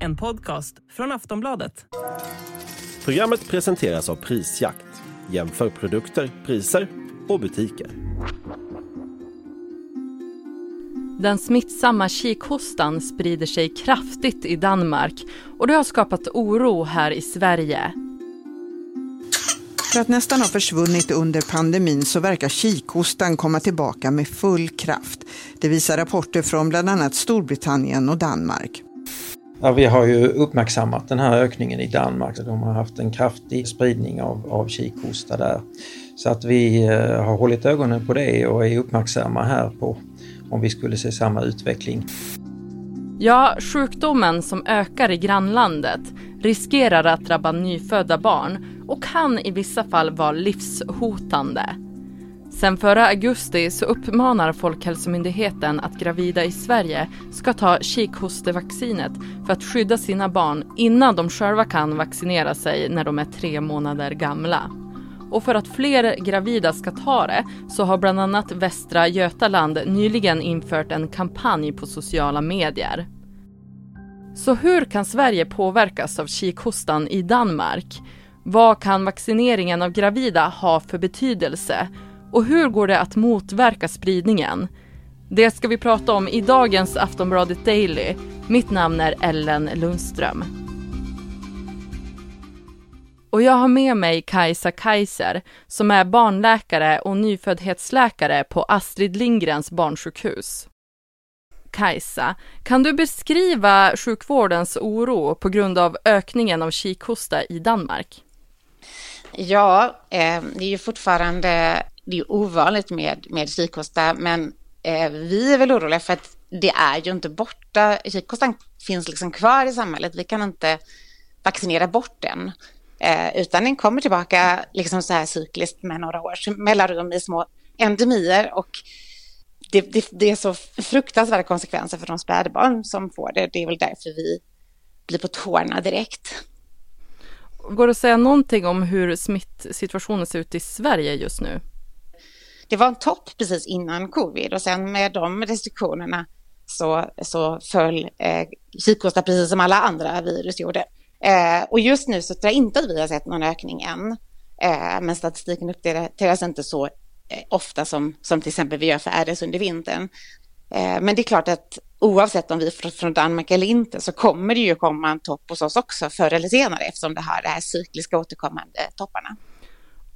En podcast från Aftonbladet. Programmet presenteras av Prisjakt. Jämför produkter, priser och butiker. Den smittsamma kikhostan sprider sig kraftigt i Danmark och det har skapat oro här i Sverige. Efter att nästan ha försvunnit under pandemin så verkar kikhostan komma tillbaka med full kraft. Det visar rapporter från bland annat Storbritannien och Danmark. Ja, vi har ju uppmärksammat den här ökningen i Danmark. De har haft en kraftig spridning av, av kikhosta där. Så att vi eh, har hållit ögonen på det och är uppmärksamma här på om vi skulle se samma utveckling. Ja, sjukdomen som ökar i grannlandet riskerar att drabba nyfödda barn och kan i vissa fall vara livshotande. Sen förra augusti så uppmanar Folkhälsomyndigheten att gravida i Sverige ska ta kikhostevaccinet för att skydda sina barn innan de själva kan vaccinera sig när de är tre månader gamla. Och för att fler gravida ska ta det så har bland annat Västra Götaland nyligen infört en kampanj på sociala medier. Så hur kan Sverige påverkas av kikhostan i Danmark? Vad kan vaccineringen av gravida ha för betydelse? Och hur går det att motverka spridningen? Det ska vi prata om i dagens Aftonbladet Daily. Mitt namn är Ellen Lundström. Och jag har med mig Kajsa Kaiser som är barnläkare och nyföddhetsläkare på Astrid Lindgrens barnsjukhus. Kajsa, kan du beskriva sjukvårdens oro på grund av ökningen av kikhosta i Danmark? Ja, eh, det är ju fortfarande det är ovanligt med, med kikhosta, men eh, vi är väl oroliga för att det är ju inte borta. Kikhostan finns liksom kvar i samhället. Vi kan inte vaccinera bort den. Eh, utan den kommer tillbaka liksom så här cykliskt med några års mellanrum i små endemier och det, det, det, är så fruktansvärda konsekvenser för de spädbarn som får det. Det är väl därför vi blir på tårna direkt. Går det att säga någonting om hur smittsituationen ser ut i Sverige just nu? Det var en topp precis innan covid och sen med de restriktionerna så, så föll eh, kikhosta precis som alla andra virus gjorde. Eh, och just nu så tror jag inte att vi har sett någon ökning än. Eh, men statistiken uppdateras inte så eh, ofta som, som till exempel vi gör för RS under vintern. Eh, men det är klart att oavsett om vi är från Danmark eller inte så kommer det ju komma en topp hos oss också förr eller senare eftersom det har här cykliska återkommande topparna.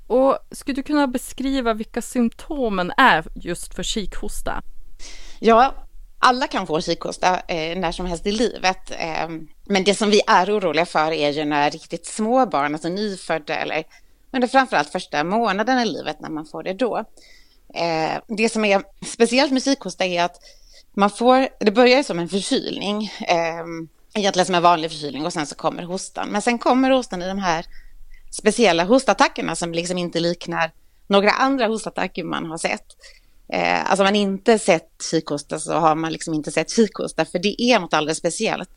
Och skulle du kunna beskriva vilka symptomen är just för kikhosta? Ja, alla kan få kikhosta eh, när som helst i livet. Eh, men det som vi är oroliga för är ju när riktigt små barn, alltså nyfödda eller under framförallt första månaden i livet när man får det då. Eh, det som är speciellt med kikhosta är att man får, det börjar som en förkylning, eh, egentligen som en vanlig förkylning och sen så kommer hostan. Men sen kommer hostan i de här speciella hostattackerna som liksom inte liknar några andra hostattacker man har sett. Eh, alltså man inte sett kikhosta så har man liksom inte sett kikhosta för det är något alldeles speciellt.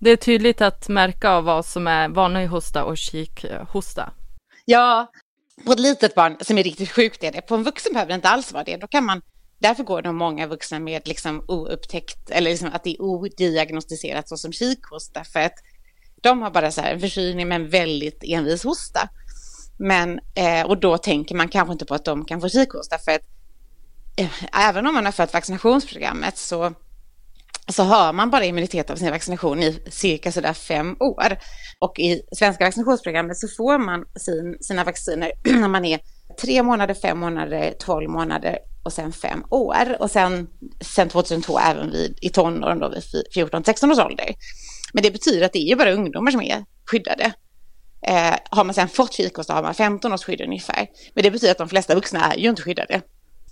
Det är tydligt att märka av vad som är vanlig hosta och kikhosta. Ja, på ett litet barn som är riktigt sjukt är det. På en vuxen behöver det inte alls vara det. Då kan man, därför går nog många vuxna med liksom oupptäckt eller liksom att det är odiagnostiserat såsom kikhosta för att de har bara så här en förkylning med en väldigt envis hosta. Men, eh, och då tänker man kanske inte på att de kan få kikhosta för att eh, Eh, även om man har följt vaccinationsprogrammet så, så har man bara immunitet av sin vaccination i cirka sådär fem år. Och i svenska vaccinationsprogrammet så får man sin, sina vacciner när man är tre månader, fem månader, tolv månader och sen fem år. Och sen, sen 2002 även vid, i tonåren då vid 14-16 års ålder. Men det betyder att det är ju bara ungdomar som är skyddade. Eh, har man sen fått frikost så har man 15 års skydd ungefär. Men det betyder att de flesta vuxna är ju inte skyddade.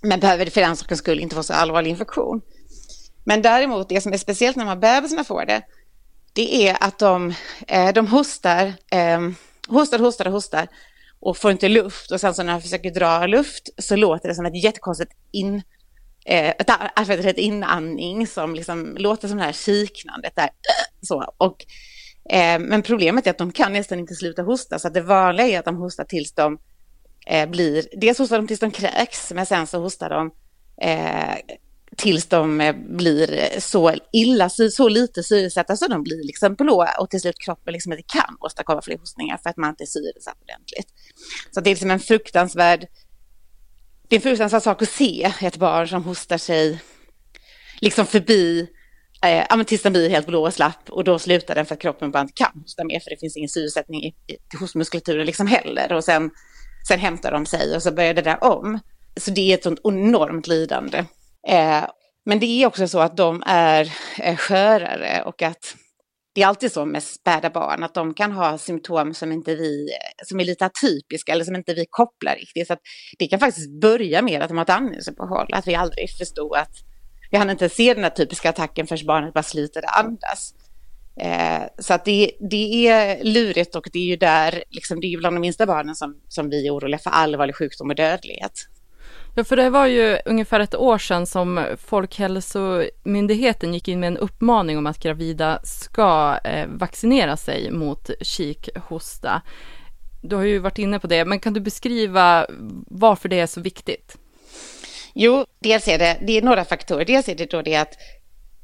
Men behöver för den sakens skull inte få så allvarlig infektion. Men däremot det som är speciellt när man bebisarna får det, det är att de, eh, de hostar, ehm, hostar, hostar och hostar och får inte luft och sen så när de försöker dra luft så låter det som ett jättekonstigt in, eh, ett ett, ett inandning som liksom låter som det här kiknandet där. Så. Och, eh, men problemet är att de kan nästan inte sluta hosta så att det vanliga är att de hostar tills de eh, blir, dels hostar de tills de kräks men sen så hostar de eh, tills de eh, blir så illa, så lite syresatta så de blir liksom blå och till slut kroppen liksom inte kan åstadkomma fler hostningar för att man inte är syresatt ordentligt. Så det är liksom en fruktansvärd, det är en fruktansvärd sak att se ett barn som hostar sig liksom förbi eh, ja, tills den blir helt blå och slapp och då slutar den för att kroppen bara inte kan hosta mer för det finns ingen syresättning i, i hostmuskulaturen liksom heller och sen, sen hämtar de sig och så börjar det där om. Så det är ett sånt enormt lidande. Eh, men det är också så att de är eh, skörare och att det är alltid så med späda barn att de kan ha symptom som inte vi, som är lite atypiska eller som inte vi kopplar riktigt. Så att det kan faktiskt börja med att de har ett andningsuppehåll, att vi aldrig förstod att vi hann inte se den här typiska attacken förrän barnet bara slutade andas. Eh, så att det, det är lurigt och det är ju där, liksom, det är ju bland de minsta barnen som, som vi är oroliga för allvarlig sjukdom och dödlighet. Ja, för det var ju ungefär ett år sedan som Folkhälsomyndigheten gick in med en uppmaning om att gravida ska eh, vaccinera sig mot kikhosta. Du har ju varit inne på det, men kan du beskriva varför det är så viktigt? Jo, dels är det, det är några faktorer. Dels är det då det att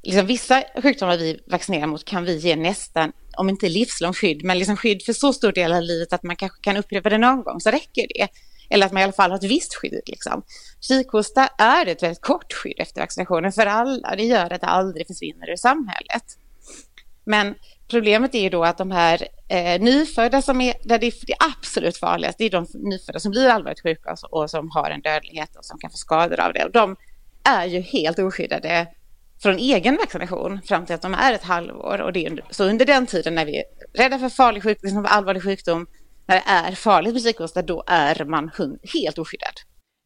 liksom vissa sjukdomar vi vaccinerar mot kan vi ge nästan, om inte livslångt skydd, men liksom skydd för så stor del av livet att man kanske kan upprepa det någon gång, så räcker det. Eller att man i alla fall har ett visst skydd. Liksom. Kikhosta är ett väldigt kort skydd efter vaccinationen för alla. Det gör att det aldrig försvinner ur samhället. Men problemet är ju då att de här eh, nyfödda som är, där det är det absolut farligaste, det är de nyfödda som blir allvarligt sjuka och, och som har en dödlighet och som kan få skador av det. Och de är ju helt oskyddade från egen vaccination fram till att de är ett halvår. Och det är, så under den tiden när vi är rädda för farlig sjukdom, liksom allvarlig sjukdom, när det är farligt med kikhosta, då är man helt oskyddad.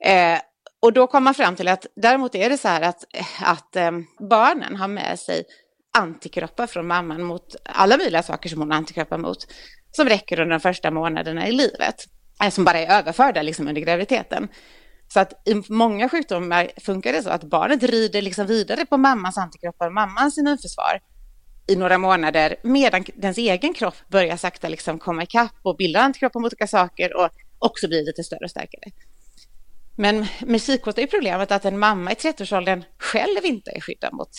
Eh, och då kommer man fram till att däremot är det så här att, att eh, barnen har med sig antikroppar från mamman mot alla möjliga saker som hon har antikroppar mot, som räcker under de första månaderna i livet, eh, som bara är överförda liksom under graviditeten. Så att i många sjukdomar funkar det så att barnet rider liksom vidare på mammans antikroppar och mammans immunförsvar i några månader medan dens egen kropp börjar sakta liksom komma ikapp och bilda antikroppar mot olika saker och också blir lite större och starkare. Men med kikhosta är problemet att en mamma i 30-årsåldern själv inte är skyddad mot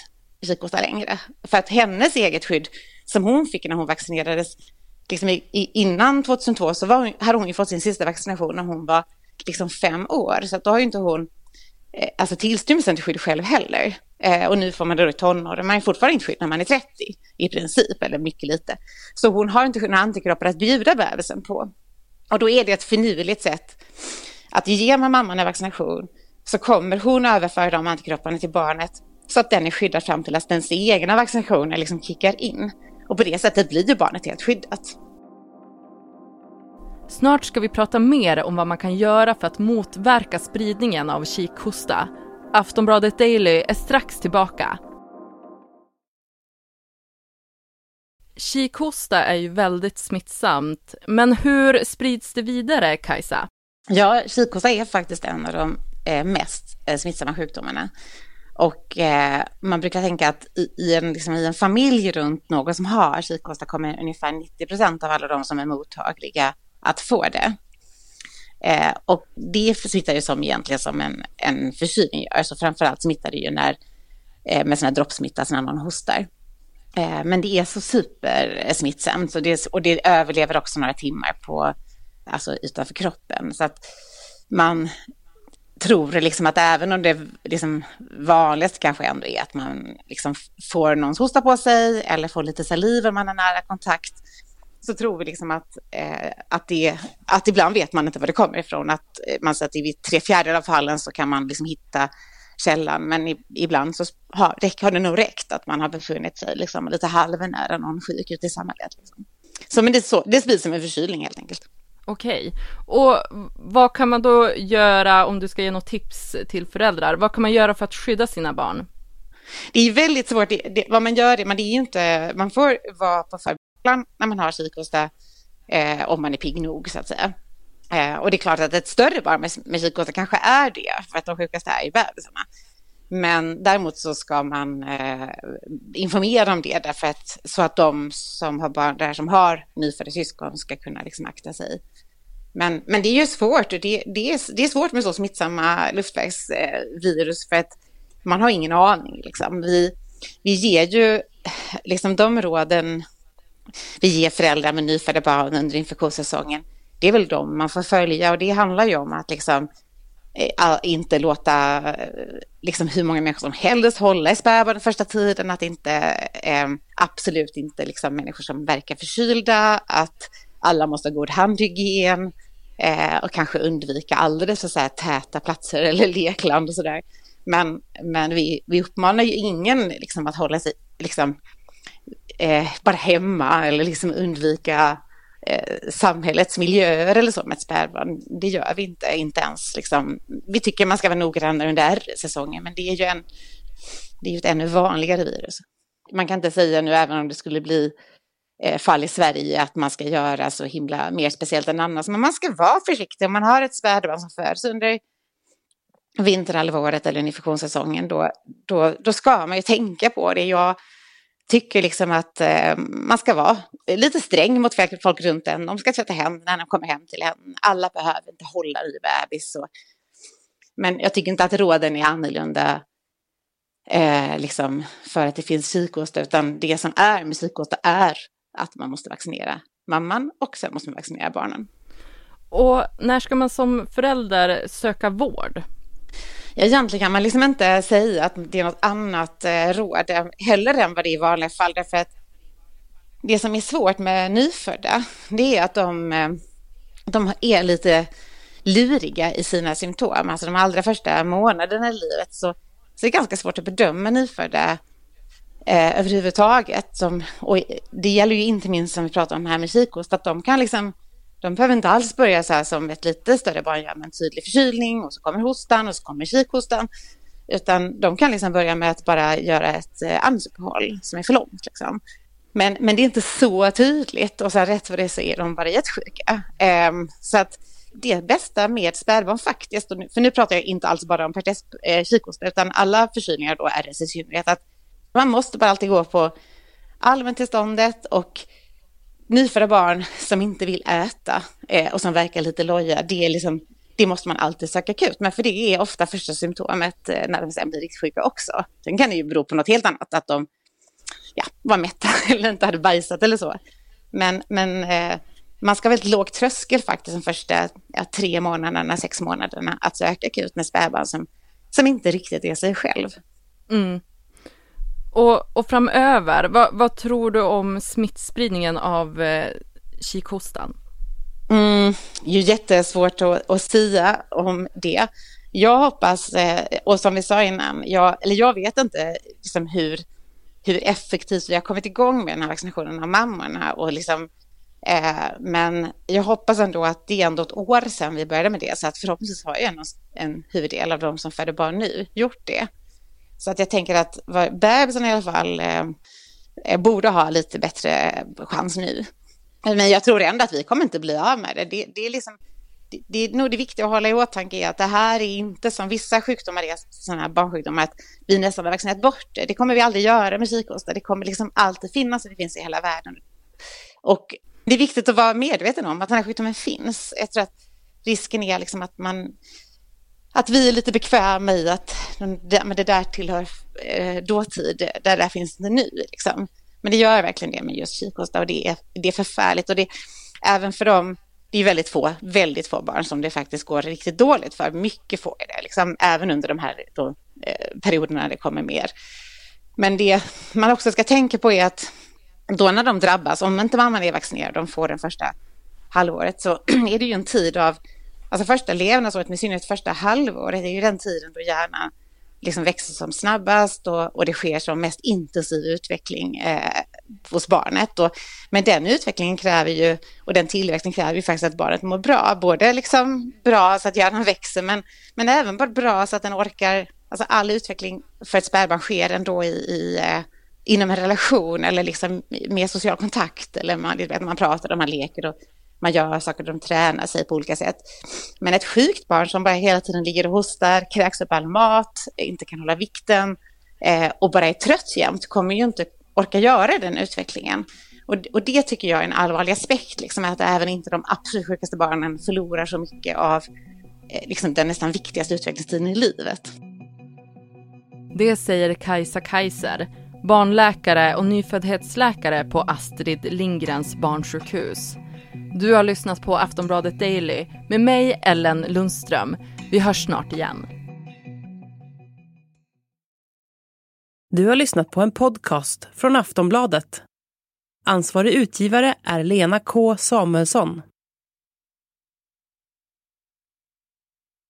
kikhosta längre. För att hennes eget skydd som hon fick när hon vaccinerades, liksom i, innan 2002 så var, hade hon ju fått sin sista vaccination när hon var liksom fem år. Så att då har ju inte hon eh, alltså tillstymmelsen till skydd själv heller. Eh, och nu får man det då i tonåren, man är fortfarande inte skydd när man är 30 i princip, eller mycket lite. Så hon har inte några antikroppar att bjuda bebisen på. Och då är det ett finurligt sätt att ge mamman en vaccination så kommer hon överföra de antikropparna till barnet så att den är skyddad fram till att dens egna vaccinationer liksom kickar in. Och på det sättet blir ju barnet helt skyddat. Snart ska vi prata mer om vad man kan göra för att motverka spridningen av kikhosta Aftonbladet Daily är strax tillbaka. Kikhosta är ju väldigt smittsamt, men hur sprids det vidare, Kajsa? Ja, kikhosta är faktiskt en av de eh, mest eh, smittsamma sjukdomarna. Och eh, man brukar tänka att i, i, en, liksom, i en familj runt någon som har kikhosta kommer ungefär 90 procent av alla de som är mottagliga att få det. Eh, och det smittar ju som egentligen som en, en förkylning gör, så framförallt smittar det ju när, eh, med sån droppsmitta när man hostar. Eh, men det är så supersmittsamt så det, och det överlever också några timmar på, alltså utanför kroppen. Så att man tror liksom att även om det liksom vanligast kanske ändå är att man liksom får någons hosta på sig eller får lite saliv om man har nära kontakt, så tror vi liksom att, eh, att, det, att ibland vet man inte var det kommer ifrån. Att eh, man säger att i tre fjärdedelar av fallen så kan man liksom hitta källan, men i, ibland så har, har, det nog räckt att man har befunnit sig liksom lite halvnära någon sjuk ute i samhället. Liksom. Så men det, så, det sprids som en förkylning helt enkelt. Okej, och vad kan man då göra om du ska ge något tips till föräldrar? Vad kan man göra för att skydda sina barn? Det är väldigt svårt, det, det, vad man gör, men det är inte, man får vara på för när man har kikhosta eh, om man är pigg nog så att säga. Eh, och det är klart att ett större barn med, med kikhosta kanske är det, för att de sjukaste är ju bebisarna. Men däremot så ska man eh, informera om det därför att, så att de som har barn där som har nyfödda syskon ska kunna liksom akta sig. Men, men det är ju svårt, det, det, är, det är svårt med så smittsamma luftvägsvirus för att man har ingen aning. Liksom. Vi, vi ger ju liksom de råden vi ger föräldrar med nyfödda barn under infektionssäsongen. Det är väl de man får följa och det handlar ju om att liksom eh, inte låta eh, liksom hur många människor som helst hålla i spädbarn första tiden, att inte eh, absolut inte liksom människor som verkar förkylda, att alla måste ha god handhygien eh, och kanske undvika alldeles för så här täta platser eller lekland och sådär. Men, men vi, vi uppmanar ju ingen liksom, att hålla sig liksom, eh, bara hemma eller liksom undvika eh, samhällets miljöer eller så med ett spädbarn. Det gör vi inte, inte ens liksom. Vi tycker man ska vara noggrannare under säsongen, men det är ju en, det är ju ett ännu vanligare virus. Man kan inte säga nu, även om det skulle bli eh, fall i Sverige, att man ska göra så himla mer speciellt än annars. Men man ska vara försiktig om man har ett spädbarn som föds under vinterhalvåret eller infektionssäsongen, då, då, då ska man ju tänka på det. Jag tycker liksom att eh, man ska vara lite sträng mot folk runt en. De ska tvätta händerna när de kommer hem till en. Alla behöver inte hålla i bebis. Och... Men jag tycker inte att råden är annorlunda eh, liksom för att det finns psykos. utan det som är med psykos är att man måste vaccinera mamman och sen måste man vaccinera barnen. Och när ska man som förälder söka vård? Ja, egentligen kan man liksom inte säga att det är något annat eh, råd heller än vad det är i vanliga fall. Därför att det som är svårt med nyfödda, det är att de, eh, de är lite luriga i sina symptom. Alltså de allra första månaderna i livet så, så är det ganska svårt att bedöma nyfödda eh, överhuvudtaget. Som, och det gäller ju inte minst som vi pratar om här med kikost, att de kan liksom de behöver inte alls börja så här som ett lite större barn gör med en tydlig förkylning och så kommer hostan och så kommer kikhostan. Utan de kan liksom börja med att bara göra ett eh, andningsuppehåll som är för långt. Liksom. Men, men det är inte så tydligt och sen rätt vad det är så är de bara jättesjuka. Um, ehm, så att det bästa med spädbarn faktiskt, för nu pratar jag inte alls bara om pertes, eh, kikhosta utan alla förkylningar då RS i synnerhet, att man måste bara alltid gå på allmäntillståndet och nyfödda barn som inte vill äta eh, och som verkar lite loja, det, är liksom, det måste man alltid söka akut med, för det är ofta första symptomet eh, när de sen blir rikssjuka sjuka också. Sen kan det ju bero på något helt annat, att de ja, var mätta eller inte hade bajsat eller så. Men, men eh, man ska ha väldigt låg tröskel faktiskt de första ja, tre månaderna, sex månaderna att söka akut med spädbarn som, som inte riktigt är sig själv. Mm. Och, och framöver, vad, vad, tror du om smittspridningen av eh, kikhostan? Mm, ju jättesvårt att, att säga om det. Jag hoppas, eh, och som vi sa innan, jag, eller jag vet inte liksom hur, hur effektivt vi har kommit igång med den här vaccinationen av mammorna. Och liksom, eh, men jag hoppas ändå att det är ändå ett år sedan vi började med det, så att förhoppningsvis har en, en huvuddel av de som föder barn nu gjort det. Så att jag tänker att bebisen i alla fall eh, eh, borde ha lite bättre chans nu. Men jag tror ändå att vi kommer inte bli av med det. Det, det är liksom, det, det är nog det viktiga att hålla i åtanke är att det här är inte som vissa sjukdomar är, sådana här barnsjukdomar, att vi nästan har vaccinerat bort det. Det kommer vi aldrig göra med kikhosta. Det kommer liksom alltid finnas och det finns i hela världen. Och det är viktigt att vara medveten om att den här sjukdomen finns. Jag tror att risken är liksom att man att vi är lite bekväma i att men det där tillhör eh, dåtid, där, där finns det nu. Liksom. Men det gör verkligen det med just kikhosta och det är, det är förfärligt. Och det, även för dem, det är väldigt få, väldigt få barn som det faktiskt går riktigt dåligt för. Mycket få är det, liksom, även under de här då, eh, perioderna det kommer mer. Men det man också ska tänka på är att då när de drabbas, om inte mamman är vaccinerad, de får den första halvåret, så är det ju en tid av Alltså första levnadsåret, med synnerhet första halvåret, är ju den tiden då hjärnan liksom växer som snabbast och, och det sker som mest intensiv utveckling eh, hos barnet. Och, men den utvecklingen kräver ju, och den tillväxten kräver ju faktiskt att barnet mår bra. Både liksom bra så att hjärnan växer, men, men även bara bra så att den orkar, alltså all utveckling för ett spädbarn sker ändå i, i eh, inom en relation eller liksom med social kontakt eller man, man pratar och man leker och man gör saker, de tränar sig på olika sätt. Men ett sjukt barn som bara hela tiden ligger och hostar, kräks upp all mat, inte kan hålla vikten eh, och bara är trött jämt kommer ju inte orka göra den utvecklingen. Och, och det tycker jag är en allvarlig aspekt, liksom, att även inte de absolut sjukaste barnen förlorar så mycket av eh, liksom, den nästan viktigaste utvecklingstiden i livet. Det säger Kajsa Kaiser, barnläkare och nyföddhetsläkare på Astrid Lindgrens barnsjukhus. Du har lyssnat på Aftonbladet Daily med mig, Ellen Lundström. Vi hörs snart igen. Du har lyssnat på en podcast från Aftonbladet. Ansvarig utgivare är Lena K Samuelsson.